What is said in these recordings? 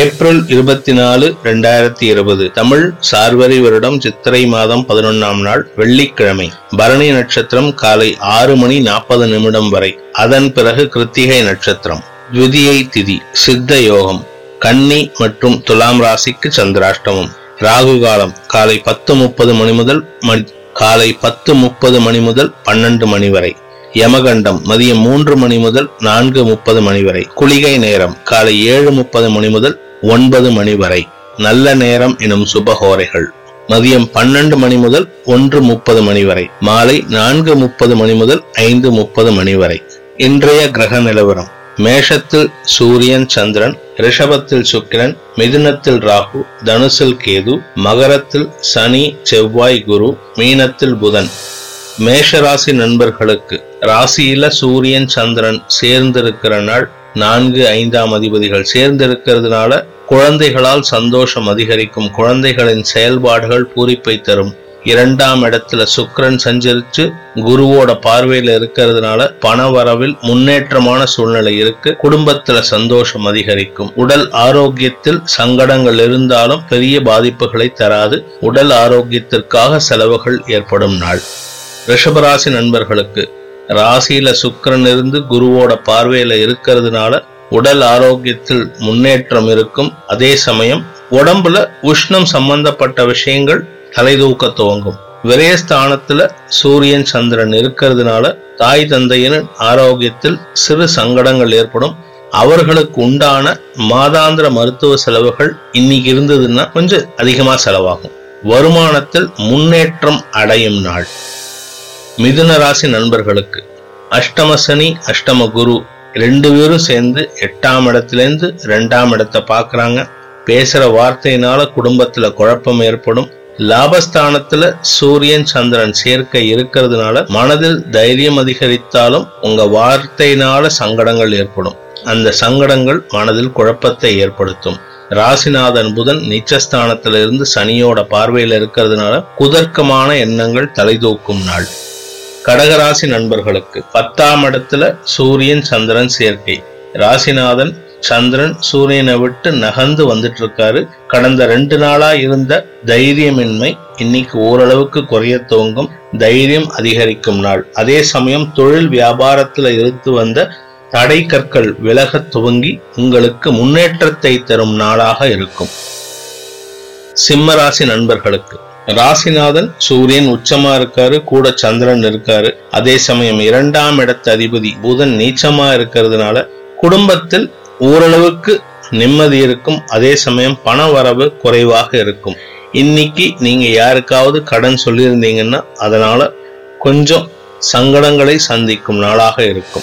April இருபத்தி நாலு ரெண்டாயிரத்தி இருபது தமிழ் சார்வரி வருடம் சித்திரை மாதம் பதினொன்னாம் நாள் வெள்ளிக்கிழமை பரணி நட்சத்திரம் காலை ஆறு மணி நாற்பது நிமிடம் வரை. அதன் பிறகு கிருத்திகை நட்சத்திரம். துவிதியை திதி சித்த யோகம் கன்னி மற்றும் துலாம் ராசிக்கு சந்திராஷ்டமம். ராகு காலம் காலை பத்து முப்பது மணி முதல் மணி காலை பத்து முப்பது மணி முதல் பன்னெண்டு மணி வரை. யமகண்டம் மதியம் மூன்று மணி முதல் நான்கு முப்பது மணி வரை. குளிகை நேரம் காலை ஏழு முப்பது மணி முதல் ஒன்பது மணி வரை. நல்ல நேரம் எனும் சுபகோரைகள். மதியம் பன்னெண்டு மணி முதல் ஒன்று முப்பது மணி வரை. மாலை நான்கு முப்பது மணி முதல் ஐந்து முப்பது மணி வரை. இன்றைய கிரக நிலவரம். மேஷத்தில் சூரியன் சந்திரன் ரிஷபத்தில் சுக்கிரன் மிதுனத்தில் ராகு தனுசில் கேது மகரத்தில் சனி செவ்வாய் குரு மீனத்தில் புதன். மேஷராசி நண்பர்களுக்கு ராசியில சூரியன் சந்திரன் சேர்ந்திருக்கிற நாள் நான்கு ஐந்தாம் அதிபதிகள் சேர்ந்திருக்கிறதுனால குழந்தைகளால் சந்தோஷம் அதிகரிக்கும். குழந்தைகளின் செயல்பாடுகள் பூரிப்பை தரும். இரண்டாம் இடத்துல சுக்கரன் சஞ்சரிச்சு குருவோட பார்வையில இருக்கிறதுனால பண வரவில் முன்னேற்றமான சூழ்நிலை இருக்கு. குடும்பத்துல சந்தோஷம் அதிகரிக்கும். உடல் ஆரோக்கியத்தில் சங்கடங்கள் இருந்தாலும் பெரிய பாதிப்புகளை தராது. உடல் ஆரோக்கியத்திற்காக செலவுகள் ஏற்படும் நாள். ரிஷபராசி நண்பர்களுக்கு ராசியில சுக்கரன் இருந்து குருவோட பார்வையில இருக்கிறதுனால உடல் ஆரோக்கியத்தில் முன்னேற்றம் இருக்கும். அதே சமயம் உடம்புல உஷ்ணம் சம்பந்தப்பட்ட விஷயங்கள் தலைதூக்க துவங்கும். விரயஸ்தானத்துல சூரியன் சந்திரன் இருக்கிறதுனால தாய் தந்தையின் ஆரோக்கியத்தில் சிறு சங்கடங்கள் ஏற்படும். அவர்களுக்கு உண்டான மாதாந்திர மருத்துவ செலவுகள் இன்னைக்கு இருந்ததுன்னா கொஞ்சம் அதிகமா செலவாகும். வருமானத்தில் முன்னேற்றம் அடையும் நாள். மிதுன ராசி நண்பர்களுக்கு. அஷ்டம சனி அஷ்டம குரு ரெண்டு பேரும் சேர்ந்து எட்டாம் இடத்துலேருந்து ரெண்டாம் இடத்தை பார்க்குறாங்க. பேசுகிற வார்த்தையினால குடும்பத்தில் குழப்பம் ஏற்படும். லாபஸ்தானத்துல சூரியன் சந்திரன் சேர்க்கை இருக்கிறதுனால மனதில் தைரியம் அதிகரித்தாலும் உங்க வார்த்தையினால சங்கடங்கள் ஏற்படும். அந்த சங்கடங்கள் மனதில் குழப்பத்தை ஏற்படுத்தும். ராசிநாதன் புதன் நீச்சஸ்தானத்திலிருந்து சனியோட பார்வையில் இருக்கிறதுனால குதர்க்கமான எண்ணங்கள் தலைதூக்கும் நாள். கடகராசி நண்பர்களுக்கு பத்தாம் இடத்துல சூரியன் சந்திரன் சேர்க்கை. ராசிநாதன் சந்திரன் சூரியனை விட்டு நகர்ந்து வந்துட்டு இருக்காரு கடந்த ரெண்டு நாளா இருந்த தைரியமின்மை இன்னைக்கு ஓரளவுக்கு குறைய துவங்கும். தைரியம் அதிகரிக்கும் நாள். அதே சமயம் தொழில் வியாபாரத்துல இருந்து வந்த தடை கற்கள் விலகத் துவங்கி உங்களுக்கு முன்னேற்றத்தை தரும் நாளாக இருக்கும். சிம்மராசி நண்பர்களுக்கு ராசிநாதன் சூரியன் உச்சமா இருக்காரு கூட சந்திரன் இருக்காரு. அதே சமயம் இரண்டாம் இடத்து அதிபதி புதன் நீச்சமா இருக்கிறதுனால குடும்பத்தில் ஓரளவுக்கு நிம்மதி இருக்கும். அதே சமயம் பண வரவு குறைவாக இருக்கும். இன்னைக்கு நீங்க யாருக்காவது கடன் சொல்லியிருந்தீங்கன்னா அதனால கொஞ்சம் சங்கடங்களை சந்திக்கும் நாளாக இருக்கும்.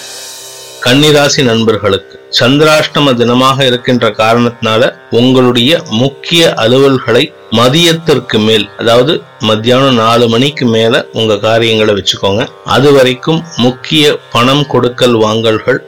கன்னிராசி நண்பர்களுக்கு சந்திராஷ்டம தினமாக இருக்கின்ற காரணத்தினால உங்களுடைய முக்கிய அலுவல்களை மதியத்திற்கு மேல் அதாவது மத்தியானம் நாலு மணிக்கு மேல உங்க காரியங்களை வச்சுக்கோங்க. அது வரைக்கும் முக்கிய பணம் கொடுக்கல் வாங்கல்கள்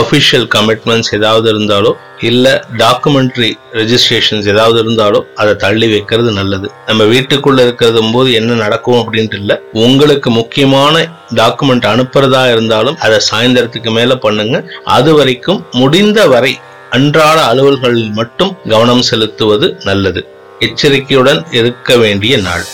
அஃபிஷியல் கமிட்மெண்ட்ஸ் ஏதாவது இருந்தாலோ இல்லை டாக்குமெண்ட்ரி ரெஜிஸ்ட்ரேஷன்ஸ் ஏதாவது இருந்தாலோ அதை தள்ளி வைக்கிறது நல்லது. நம்ம வீட்டுக்குள்ளே இருக்கிறது போது என்ன நடக்கும் அப்படின்ட்டு இல்லை உங்களுக்கு முக்கியமான டாக்குமெண்ட் அனுப்புறதா இருந்தாலும் அதை சாயந்தரத்துக்கு மேலே பண்ணுங்க. அது வரைக்கும் முடிந்த வரை அன்றாட அலுவல்களில் மட்டும் கவனம் செலுத்துவது நல்லது. எச்சரிக்கையுடன் இருக்க வேண்டிய நாள்.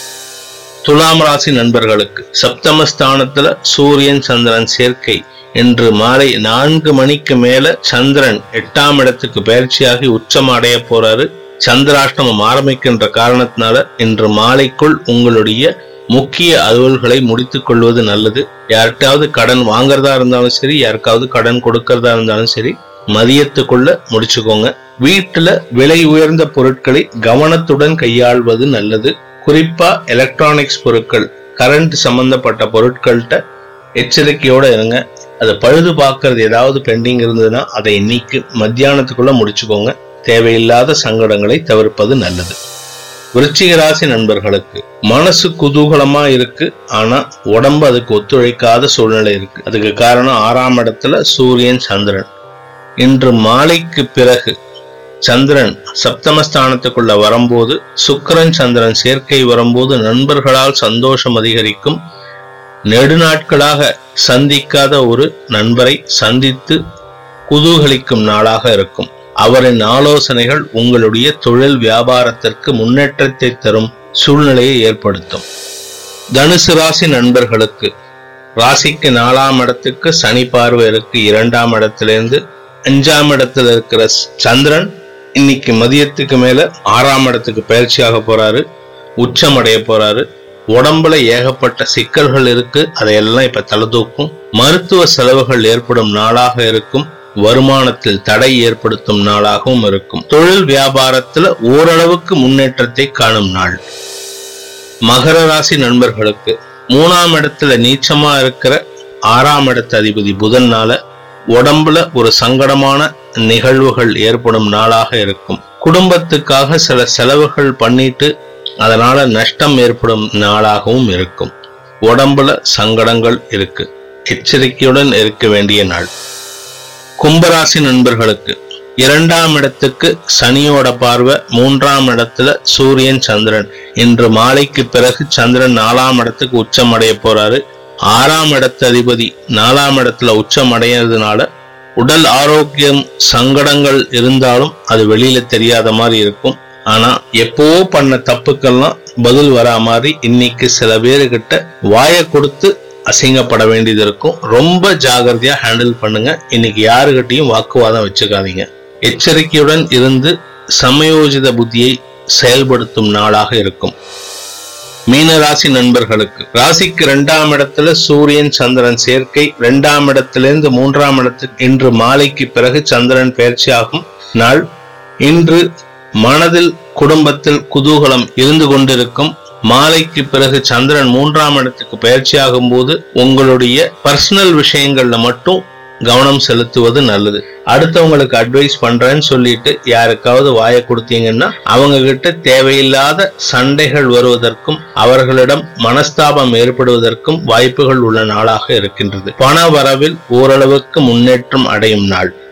துலாம் ராசி நண்பர்களுக்கு சப்தமஸ்தானத்துல சூரியன் சந்திரன் சேர்க்கை இன்று மாலை நான்கு மணிக்கு மேல சந்திரன் எட்டாம் இடத்துக்கு பயிற்சியாகி உச்சம் அடைய போறாரு. சந்திராஷ்டமம் ஆரம்பிக்கின்ற காரணத்தினால இன்று மாலைக்குள் உங்களுடைய முக்கிய அலுவல்களை முடித்துக் கொள்வது நல்லது. யார்கிட்டாவது கடன் வாங்குறதா இருந்தாலும் சரி யாருக்காவது கடன் கொடுக்கறதா இருந்தாலும் சரி மதியத்துக்குள்ள முடிச்சுக்கோங்க. வீட்டுல விலை உயர்ந்த பொருட்களை கவனத்துடன் கையாள்வது நல்லது. குறிப்பா எலக்ட்ரானிக்ஸ் பொருட்கள் கரண்ட் சம்பந்தப்பட்ட பொருட்கள்கிட்ட எச்சரிக்கையோடு இருங்க. அதை பழுது பார்க்கறது ஏதாவது பெண்டிங் இருந்ததுன்னா அதை இன்னைக்கு மத்தியானத்துக்குள்ள முடிச்சுக்கோங்க. தேவையில்லாத சங்கடங்களை தவிர்ப்பது நல்லது. விருச்சிக ராசி நண்பர்களுக்கு மனசு குதூகலமா இருக்கு ஆனா உடம்பு அதுக்கு ஒத்துழைக்காத சூழ்நிலை இருக்கு. அதுக்கு காரணம் ஆறாம் இடத்துல சூரியன் சந்திரன். இன்று மாலைக்கு பிறகு சந்திரன் சப்தமஸ்தானத்துக்குள்ள வரும்போது சுக்கரன் சந்திரன் சேர்க்கை வரும்போது நண்பர்களால் சந்தோஷம் அதிகரிக்கும். நெடுநாட்களாக சந்திக்காத ஒரு நண்பரை சந்தித்து குதூகலிக்கும் நாளாக இருக்கும். அவரின் ஆலோசனைகள் உங்களுடைய தொழில் வியாபாரத்திற்கு முன்னேற்றத்தை தரும் சூழ்நிலையை ஏற்படுத்தும். தனுசு ராசி நண்பர்களுக்கு ராசிக்கு நாலாம் இடத்துக்கு சனி பார்வையருக்கு இரண்டாம் இடத்திலிருந்து அஞ்சாம் இடத்துல இருக்கிற சந்திரன் இன்னைக்கு மதியத்துக்கு மேல ஆறாம் இடத்துக்கு பயிற்சியாக போறாரு உச்சமடைய போறாரு. உடம்புல ஏகப்பட்ட சிக்கல்கள் இருக்கு அதையெல்லாம் இப்ப தலதூக்கும். மருத்துவ செலவுகள் ஏற்படும் நாளாக இருக்கும் வருமானத்தில் தடை ஏற்படுத்தும் நாளாகவும் இருக்கும். தொழில் வியாபாரத்துல ஓரளவுக்கு முன்னேற்றத்தை காணும் நாள். மகர ராசி நண்பர்களுக்கு மூணாம் இடத்துல நீச்சமா இருக்கிற ஆறாம் இடத்து அதிபதி புதன்னால உடம்புல ஒரு சங்கடமான நிகழ்வுகள் ஏற்படும் நாளாக இருக்கும். குடும்பத்துக்காக சில செலவுகள் பண்ணிட்டு அதனால நஷ்டம் ஏற்படும் நாளாகவும் இருக்கும். உடம்புல சங்கடங்கள் இருக்கு. எச்சரிக்கையுடன் இருக்க வேண்டிய நாள். கும்பராசி நண்பர்களுக்கு இரண்டாம் இடத்துக்கு சனியோட பார்வை மூன்றாம் இடத்துல சூரியன் சந்திரன். இன்று மாலைக்கு பிறகு சந்திரன் நாலாம் இடத்துக்கு உச்சம் அடைய போறாரு. ஆறாம் இடத்து அதிபதி நாலாம் இடத்துல உச்சம் அடையிறதுனால உடல் ஆரோக்கியம் சங்கடங்கள் இருந்தாலும் அது வெளியில தெரியாத மாதிரி இருக்கும். ஆனா எப்பவோ பண்ண தப்புக்கெல்லாம் பதில் வரா மாதிரி இன்னைக்கு சில பேருக்கிட்ட வாயை கொடுத்து அசிங்கப்பட வேண்டியது இருக்கும். ரொம்ப ஜாகிரதையா ஹேண்டில் பண்ணுங்க. இன்னைக்கு யாருகிட்டையும் வாக்குவாதம் வச்சுக்காதீங்க. எச்சரிக்கையுடன் இருந்து சமயோஜித புத்தியை செயல்படுத்தும் நாளாக இருக்கும். மீன ராசி நண்பர்களுக்கு ராசிக்கு இரண்டாம் இடத்துல சூரியன் சந்திரன் சேர்க்கை இரண்டாம் இடத்திலிருந்து மூன்றாம் இடத்துக்கு இன்று மாலைக்கு பிறகு சந்திரன் பயிற்சியாகும் நாள். இன்று மனதில் குடும்பத்தில் குதூகலம் இருந்து கொண்டிருக்கும் மாலைக்கு பிறகு சந்திரன் மூன்றாம் இடத்துக்கு பயிற்சியாகும் போது உங்களுடைய பர்சனல் விஷயங்கள்ல மட்டும் கவனம் செலுத்துவது நல்லது. அடுத்தவங்களுக்கு அட்வைஸ் பண்றேன்னு சொல்லிட்டு யாருக்காவது வாயை கொடுத்தீங்கன்னா அவங்க கிட்ட தேவையில்லாத சண்டைகள் வருவதற்கும் அவர்களிடம் மனஸ்தாபம் ஏற்படுவதற்கும் வாய்ப்புகள் உள்ள நாளாக இருக்கின்றது. பண வரவில் ஓரளவுக்கு முன்னேற்றம் அடையும் நாள்.